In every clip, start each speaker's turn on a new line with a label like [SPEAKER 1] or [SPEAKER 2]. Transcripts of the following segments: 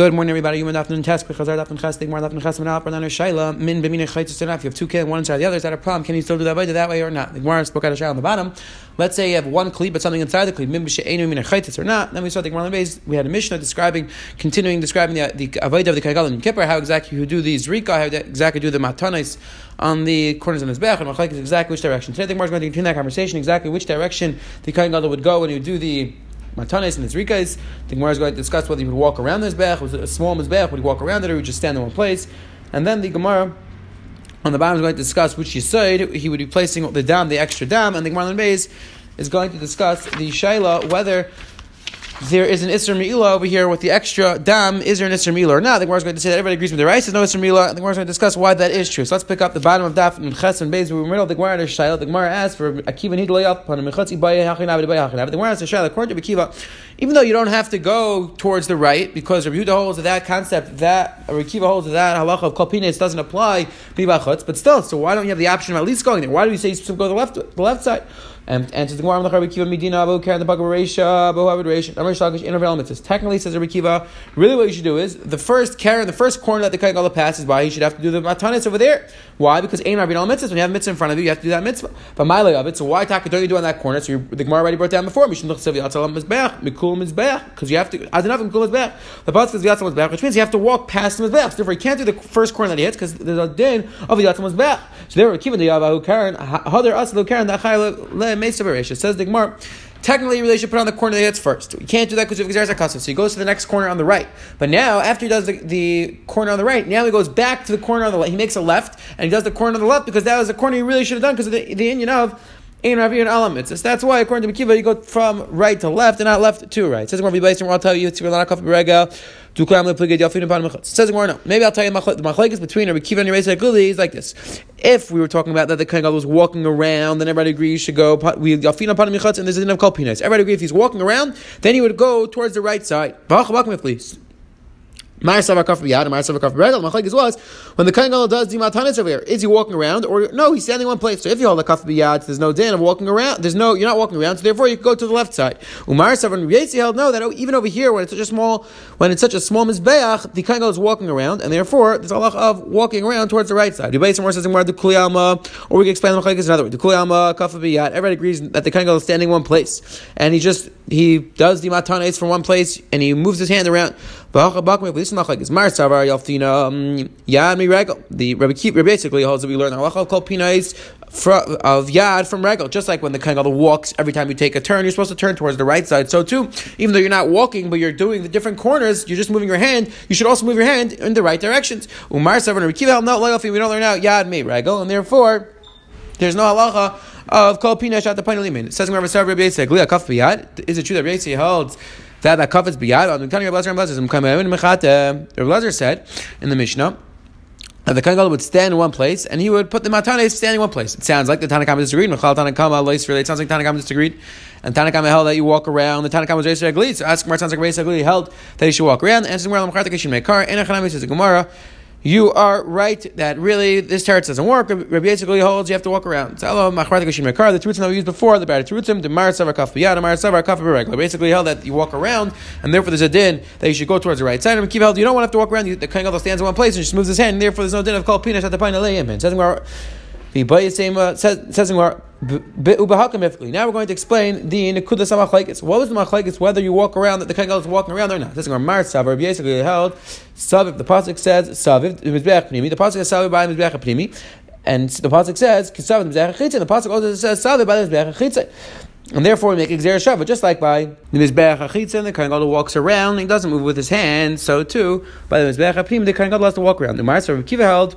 [SPEAKER 1] Good morning, everybody. You min have two kids, one inside the other. Is that a problem? Can you still do that way, that way or not? The Gemara spoke out a shaila on the bottom. Let's say you have one kli, but something inside the kli, min minei or not. Then we saw the Gemara on base. We had a mishnah describing, continuing describing the the avodah of the kaigal and kippur, how exactly you do these rika, how exactly do the matanis on the corners of his back, and is exactly which direction. Today the Gemara is going to continue that conversation, exactly which direction the kaigal would go when you do the matanes and tzrikas. The Gemara is going to discuss whether he would walk around this bech, was a small mizbech, would he walk around it, or would he just stand in one place? And then the Gemara on the bottom is going to discuss which yisoid he would be placing the dam, the extra dam, and the Gemara on the base is going to discuss the shaila whether there is an Isser Me'ila over here with the extra dam. Is there an Isser Me'ila or not? The Gemara is going to say that everybody agrees with the rice. There's no Isser Me'ila. And the Gemara is going to discuss why that is true. So let's pick up the bottom of Daf and Ches and Beis. We're middle of the Gemara. There's Shaila. The Gemara asks for Akiva Nidlayat upon a Mechatzi Baye Hachin Abed Baye Hachin The Gemara says Shaila, according to Akiva, even though you don't have to go towards the right, because Rabbi Yehuda holds that concept, that Rabbi Akiva holds that halacha of Kalpines doesn't apply but still, so why don't you have the option of at least going there? Why do we say you go to the left, the left side? And answers the Gemara, Rabbi Kiva Abu Karen the Bug Reisha Abu Abu Reisha Amar Interval Mitzvahs. Technically, says Rabbi Kiva, really what you should do is the first Karen, the first corner that the Kain passes by, you should have to do the matanis over there. Why? Because Ein Rabbi Mitzvahs. When you have mitzvah in front of you, you have to do that mitzvah. But my of it. So why taka don't you do on that corner? So the Gemara already brought down before. Mishnah Chsev Yatzalam Mizbeach Mikul because you have to Adinav Mikul Mizbeach. The pasuk is Yatzalam Mizbeach, which means you have to walk past the Mizbeach. So therefore, you can't do the first corner that he hits because there's a din of the Yatzalam Mizbeach. So therefore, Kiva the Yavahu Karen Hadar Aslu Karen Mesa Beresh. It says the Gemara. Technically, you really should put on the corner that hits first. You can't do that because you have Gezeres So he goes to the next corner on the right. But now, after he does the, the, corner on the right, now he goes back to the corner on the left. He makes a left, and he does the corner on the left because that was the corner he really should have done because of the, the Indian of Ein Ravi and Alam So That's why, according to Mekiva, you go from right to left and not left to right. Says, I'll tell you, it's Says no. Maybe I'll tell you the machlekes between Rabbi Kiva and Rabbi Guli is like this. If we were talking about that the Kohen was walking around, then everybody agrees should go. We Yafina Panim Michatz, and there's a din of Kalpinas. Everybody agrees if he's walking around, then he would go towards the right side. Ma'asav Akaf Biyad and Ma'asav Akaf Beregel. Machlekes was when the Kohen does the Matanis over here. Is he walking around or no? He's standing in one place. So if you hold a Akaf Biyad, there's no din of walking around. There's no you're not walking around. So therefore you go to the left side. Umar Savran Yesi held no that even over here when it's such a small when it's such a small mizbeach, the Kohen is walking around and therefore there's lot of walking around towards the right side. Debate somewhere says more the Kuliyama or we can explain the Machlekes another way. The Kuliyama Akaf Biyad. Everybody agrees that the Kohen is standing in one place and he just he does the Matanis from one place and he moves his hand around. Um. The Rabbi Keep basically holds that we learn halacha called pinais of Yad from Regel. Just like when the of walks, every time you take a turn, you're supposed to turn towards the right side. So too, even though you're not walking, but you're doing the different corners, you're just moving your hand. You should also move your hand in the right directions. Umar Savar Rabbi Kiva not We don't learn out Yad Mi Regel, and therefore there's no halacha of kol pinash at the point of. It says in Rabbi Savar Rabbi Yitzchak, Is it true that Rabbi holds that that kafetz biyad. I'm telling you, Rabbi Lazar said in the Mishnah that the Kohen would stand in one place and he would put the Matane standing in one place. It sounds like the Tanakama disagreed. Mechal Tanakama It sounds like Tanakama disagreed. And Tanakama held that you walk around. The Tanakama was raised to So ask Gemara sounds like raised He held that you should walk around. And Gemara Lamcharta Kishim Mekar. And Echanami says the Gemara you are right that really this teretz doesn't work. Rabbi basically holds you have to walk around. The terutzim that we used before, the bad terutzim, the mar savar kaf biyad, the mar savar kaf regular. Basically held that you walk around, and therefore there's a din that you should go towards the right side. And keep held you don't want to have to walk around. You, the kohen stands in one place and just moves his hand, and therefore there's no din of called penis at the pine of Says says now we're going to explain the Nekudas HaMachlaikis. What was the Machlaikis? Whether you walk around, that the Kohen is walking around or not. This is our Mar Savar, basically held, Saviv, the Pasuk says, Saviv, Mizbeach Pnimi, the Pasuk says Saviv by Mizbeach Pnimi, and the Pasuk says, Kisav Mizbeach Chitza, and the Pasuk also says Saviv by Mizbeach Chitza. And therefore, we make Gezeira Shava, just like by the Mizbeach HaChitza, the Kohen walks around, he doesn't move with his hands, so too, by the Mizbeach HaPnim, the Kohen has to walk around. The Mar Savar Kiva held,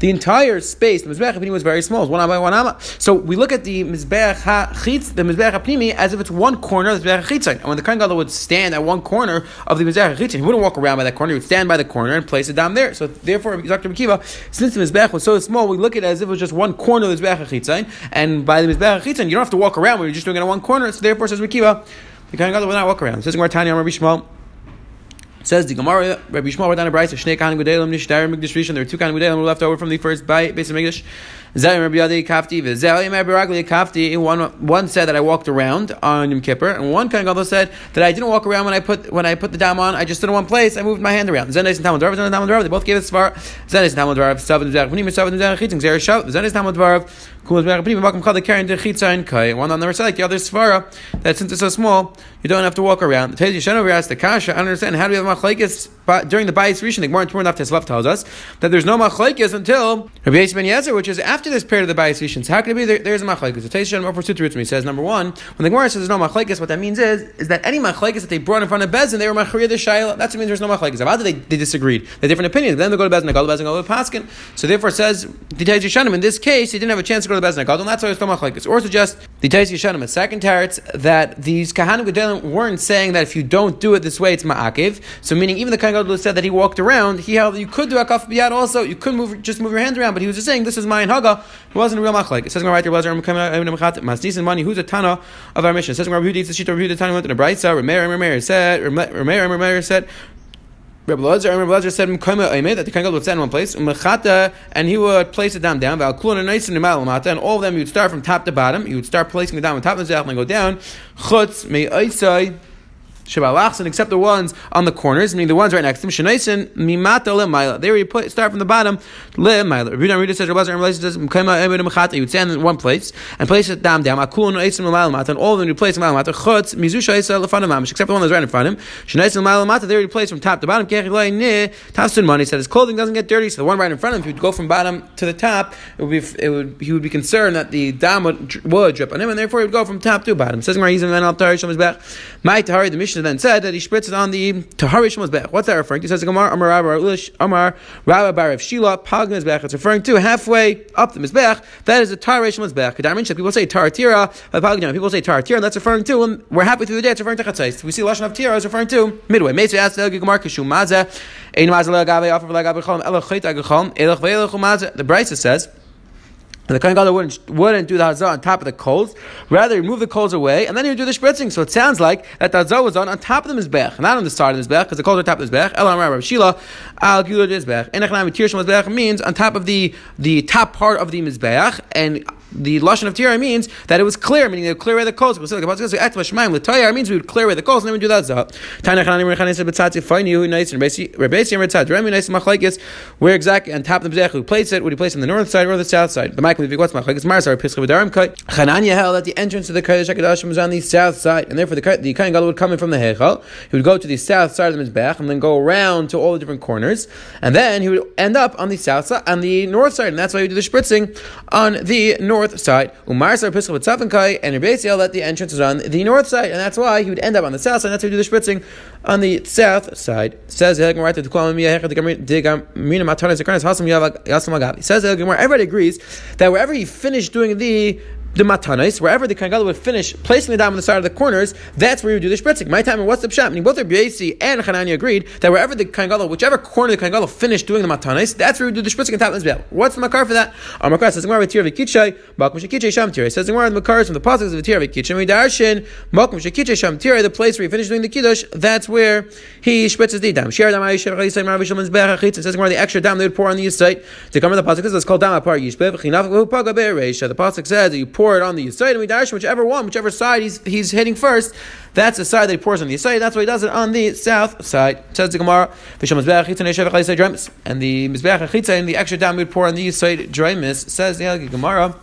[SPEAKER 1] the entire space, the mizbeach apnimi was very small, one amma one. So we look at the mizbeach hachitz, the mizbeach apnimi, as if it's one corner of the chitzin. And when the kohen gadol would stand at one corner of the mizbeach chitzin, he wouldn't walk around by that corner. He would stand by the corner and place it down there. So therefore, Dr. Mekiva, since the mizbeach was so small, we look at it as if it was just one corner of the mizbeach chitzin. And by the mizbeach chitzin, you don't have to walk around when you're just doing it in one corner. So therefore, says Mekiva, the kohen gadol will not walk around. It says Tanya Rabbi Shmuel. Says the Gemara, Rabbi Yishmael down a Rishon. There are two from the first base of Mikdash. Zayim Rabbi Yadei Kafti, V'Zayim Rabbi Kafti. One one said that I walked around on Yom Kippur, and one Kahanim Gadol said that I didn't walk around when I put when I put the dam on. I just stood in one place. I moved my hand around. Zenais and Talmud Dvarav, Zenais and Talmud. They both gave it svar. Zenais and Talmud Zayim Chitzing Zayim Shav. Zenais and Talmud One on the Rasalik, the other Svara, that since it's so small, you don't have to walk around. The Tezi over asked the Kasha, I understand how do we have machlaikis during the Bayis Rishon? The Gemara in enough left tells us that there's no machlaikis until Rabbi Yisrael Ben Yezer, which is after this period of the Bayis how can it be there, there's a machlaikis? The two roots me says number one, when the Gemara says there's no machlaikis, what that means is is that any machlaikis that they brought in front of Bezin, they were machriya the Shaila. That's what means there's no machlaikis. About they, they disagreed. They different opinions. Then they go to Bezin, they go to Bezin, they go to Paskin. So therefore, it says the Tezi Shanam in this case, he didn't have a chance to go to Bezin, and that's why it's no machlaikis. Or suggest the Tais Yishanim, a second teretz, that these Kahanim Gedalim weren't saying that if you don't do it this way, it's ma'akiv. So meaning even the Kahan Gadol said that he walked around, he held you could do akaf biyad also, you could move just move your hand around, but he was just saying this is my haga. It wasn't a real machlaik. It says right there, Masnis and money. Who's a tana of our mission? It says Rabbi Hudi, the of Rabbi Tana went in a bright side. Rameir, Rameir said, Rameir, Rameir said. Rabbi Lazar, Rabbi Lazar said that the Kangal would stand in one place, and he would place it down, down, and nice the middle and all of them you would start from top to bottom. You would start placing it down on top of the and go down. Chutz me Except the ones on the corners, meaning the ones right next to him. Shanaisin mimata. There you put start from the bottom says You would stand in one place and place it down down. And all of them you place mata. Chutz mizusha except the one that's right in front of him. Shanaisin lemaila mata. There you place from top to bottom. Kechilai ne said his clothing doesn't get dirty. So the one right in front of him, if he would go from bottom to the top, it would be it would he would be concerned that the dam would, would drip on him, and therefore he would go from top to bottom. Says the Mishnah then said that he spritz it on the tahari shmos What's that referring to? Says Gemara Amar Amar Rabba Bar of Shila Pag Mizbech. It's referring to halfway up the Mizbech. That is a tahari shmos bech. People say taratira, people say taratira, and that's referring to. When we're happy through the day. It's referring to chatzais. We see lashon of tira is referring to midway. Meitzu asked the Gemara Kishum. Ein Mazeh Legabe Offer Cholm Elach Chait Agachom Elach Ve'elach Mazeh. The Brisa says. And the Kohen Gadol wouldn't, wouldn't do the Hazah on top of the coals. Rather, he move the coals away, and then he would do the spritzing. So it sounds like that the Hazah was on on top of the Mizbech, not on the side of the Mizbech, because the coals are on top of the Mizbech. Elam Rabbi Shila, Al Gilad Mizbech. Enechnami Tirshim Mizbech means on top of the, the top part of the Mizbech, and the lashon of tira means that it was clear, meaning they would clear away the coals. It means we would clear away the coals, and then we do that. Where exactly on top the mizbech we place it? Would he place it on the north side or the south side? The Michael what's machlekes Marsar Pischa V'Darim Kai. Chananya held that the entrance to the Kodesh Hakadoshim was on the south side, and therefore the the Kohen Gadol would come in from the Hechal. He would go to the south side of the mizbech and then go around to all the different corners, and then he would end up on the south side, on the north side, and that's why would do the spritzing on the north north side. Umar Sar Pischa with Safankai, and Rebbeisiel that the entrance is on the north side, and that's why he would end up on the south side. That's why he do the spritzing on the south side. Says the Says everybody agrees that wherever he finished doing the the matanis, wherever the Kohen would finish placing the dam on the side of the corners, that's where you would do the spritzing. My time and what's the pshat? Meaning both Rabbi and Hanani agreed that wherever the Kohen whichever corner the Kohen finished doing the matanis, that's where you do the spritzing and top of the What's the makar for that? Our makar says Gemara v'tir v'kitchay, makom shekitchay sham tirei. Says Gemara the makar from the pasuk of v'tir v'kitchay. We darshin makom shekitchay sham tirei, the place where he finished doing the kiddush. That's where he spritzes the dam. Share dam ayishav chalisay marav shalman's berachitz. It says Gemara the extra dam they would pour on the yisait. To come in the pasuk it's called dam apar yishbev chinav paga be'ereisha. The pasuk says that you pour it on the yisait and we dash whichever one, whichever side he's, he's hitting first, that's the side that he pours on the side. That's why he does it on the south side. Says the Gemara, and the mizbeach and the extra down we pour on the side draimis. Says the Gemara.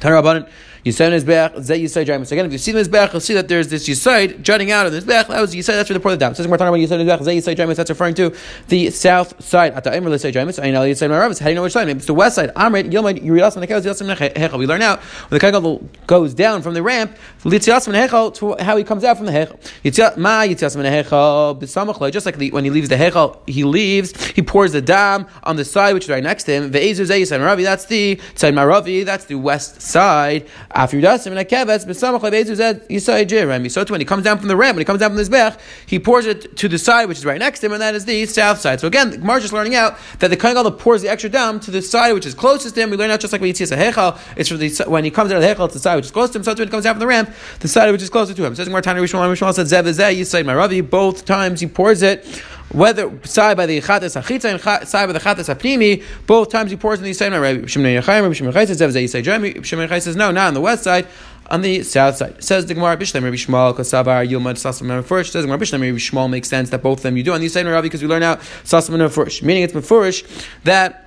[SPEAKER 1] Tanrabanan. Yisai Mizbeach, Zay Yisai Jaimus. Again, if you see the Mizbeach, you'll see that there's this Yisai jutting out of the Mizbeach. That was Yisai, that's where they pour the. It says more talking about Yisai Mizbeach, Zay Yisai that's referring to the south side. At the Aimer Yisai Jaimus, I know Yisai Maravis. How do you know which side? Maybe it's the west side. Amrit, Yilmad, Yurias, and the Yasam Hechel. We learn out when the Kagel goes down from the ramp, Litzias and Hechel, to how he comes out from the Hechel. Ma Yitzias and Hechel, B'samachle, just like the, when he leaves the Hechel, he leaves, he pours the dam on the side which is right next to him. Ve'ezu Zay Yisai Maravi, that's the side Maravi, that's the west side. After Yudasim and Zed Yisai when he comes down from the ram, when he comes down from the Zbech, he pours it to the side which is right next to him, and that is the south side. So again, Gemara just learning out that the Kohen Gadol pours the extra down to the side which is closest to him. We learn out just like we see a Hechal, it's for the when he comes out of the Hechal, it's the side which is close to him. So when he comes down from the ramp, the side which is closer to him. Says Gemara Tanya Rishon Rishon said Zev Yisai Maravi. Both times he pours it whether side by the chatas achitza and side by the chatas apnimi, both times he pours in the same. Rabbi Shimon Yechayim, Rabbi Shimon Chai says, Shimon Chai says, no, not on the west side, on the south side. Says the Gemara Bishlam Rabbi Shmuel Kosavar Yilmad Sasam first. Says the Gemara Bishlam Rabbi Shmuel makes sense that both of them you do on the same Rabbi because we learn out Sasam first, meaning it's Mefurish that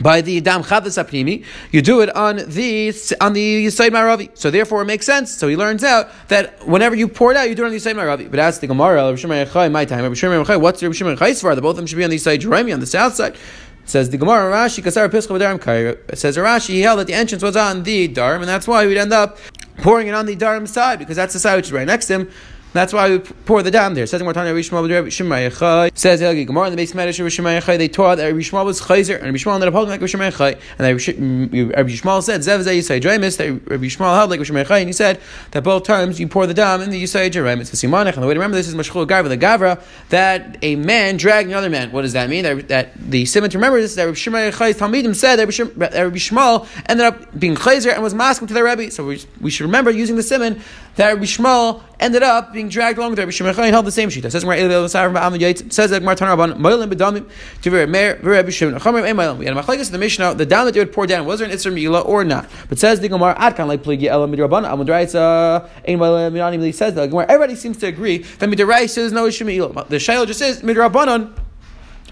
[SPEAKER 1] by the dam chadas apnimi, you do it on the on the Yisaid Maravi. So therefore, it makes sense. So he learns out that whenever you pour it out, you do it on the Yisaid Maravi. But as the Gemara, my time, what's Rabbi Shimon Chayisvar? The both of them should be on the Yisaid Jeremy on the south side. Says the Gemara, Rashi, Kasar V'Darim Says Rashi, he held that the entrance was on the Dharm, and that's why we'd end up pouring it on the Dharm side, because that's the side which is right next to him. That's why we pour the dam there. Says in the base Medrash They taught that Shmuel was chayzer and Shmuel ended up holding like Rabbi Shemai And mm, Rabbi Shmuel said Zev Zeh Yisai Dremis that Rabbi Shmuel held like Rabbi Shemai and he said that both times you pour the dam in the Yisai. It's the Simanech and the way to remember this is Mashchul Gavra the Gavra that a man dragged another man. What does that mean? That, that the simon to remember this that Rabbi Shemai Talmidim said that Rabbi Shmuel ended up being chayzer and was masking to their Rebbe. So we, we should remember using the simon that Rabbi Shmuel ended up being dragged along with Rabbi Shimon held the same sheet. It says Rabbi Shimon. We had a machlekes in the Mishnah. The down that they would pour down was there an Isra Mila or not? But says the Gemara Adkan like Pligi Elam Midrabban Amudraitza Ein Moilim Midranim. Says the Gemara. Everybody seems to agree that Midrais says no Isra Mila. The Shail just says Midrabbanon.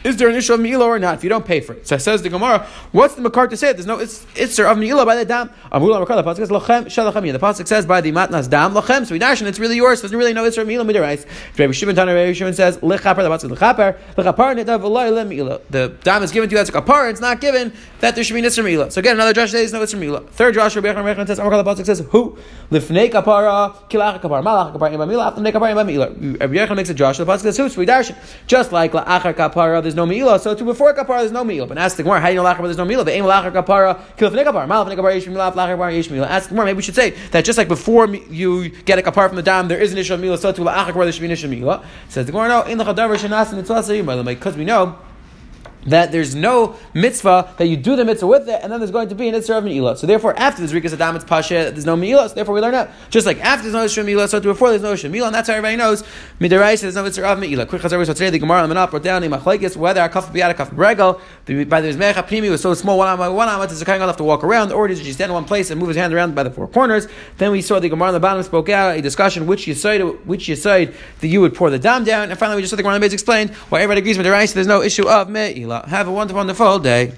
[SPEAKER 1] Is there an issue of Meila or not if you don't pay for it? So it says the Gemara, what's the Makar to say? There's no it's Isser of Meila by the dam. The Pasuk says by the Matnas dam lachem. So we dash it's really yours. So there's really no Isser of Meila midirais. Rabbi Shimon Tana Rabbi Shimon says lechaper. The Pasuk lechaper lechaper netav v'loy Meila. The dam is given to you as a kapar. It's not given that there should be Isser Meila. So again, another Josh says no Isser Meila. Third Josh Rabbi Yechon says Amakar the Pasuk says who lifnei kapara kilach kapar malach kapar ima Meila after kapar ima Meila. Rabbi Yechon makes a Josh. The Pasuk says who? So we dash just like la'achar kapara. There's no Meila. So to before kapara, there's no meal. But ask the Gemara, how do you know lachar, there's no meal? The aim lachar kapara, kill for kapara, mal for kapara, yesh meal, lachar kapara, yesh meal. Ask the Gemara, maybe we should say that just like before you get a kapara from the dam, there is an issue of meal, so to lachar kapara, there should be an issue of meal. Says the Gemara, no, in the chadavar shenas mitzvah because we know that there's no mitzvah that you do the mitzvah with it, and then there's going to be an mitzvah of Me'ilah. So therefore, after the Rikas Adam, it's Pasha, there's no Me'ilah, so therefore we learn that. Just like after there's no mitzvah Me'ilah, so before there's no mitzvah Me'ilah, and that's how everybody knows, Midarai there's no mitzvah of Me'ilah. Quick Chazar, so today the Gemara Manap brought down Machlaikis, whether a kaf biyad, a kaf bregel, by the Mizbeach HaPnimi was so small, one arm, one arm, it's going to have to walk around, or does he stand in one place and move his hand around by the four corners. Then we saw the Gemara on the bottom spoke out a discussion which you said, which you said that you would pour the dam down, and finally we just saw the Gemara on the base explained why everybody agrees with the rice, there's no issue of Me'ilah. Have a wonderful, wonderful day.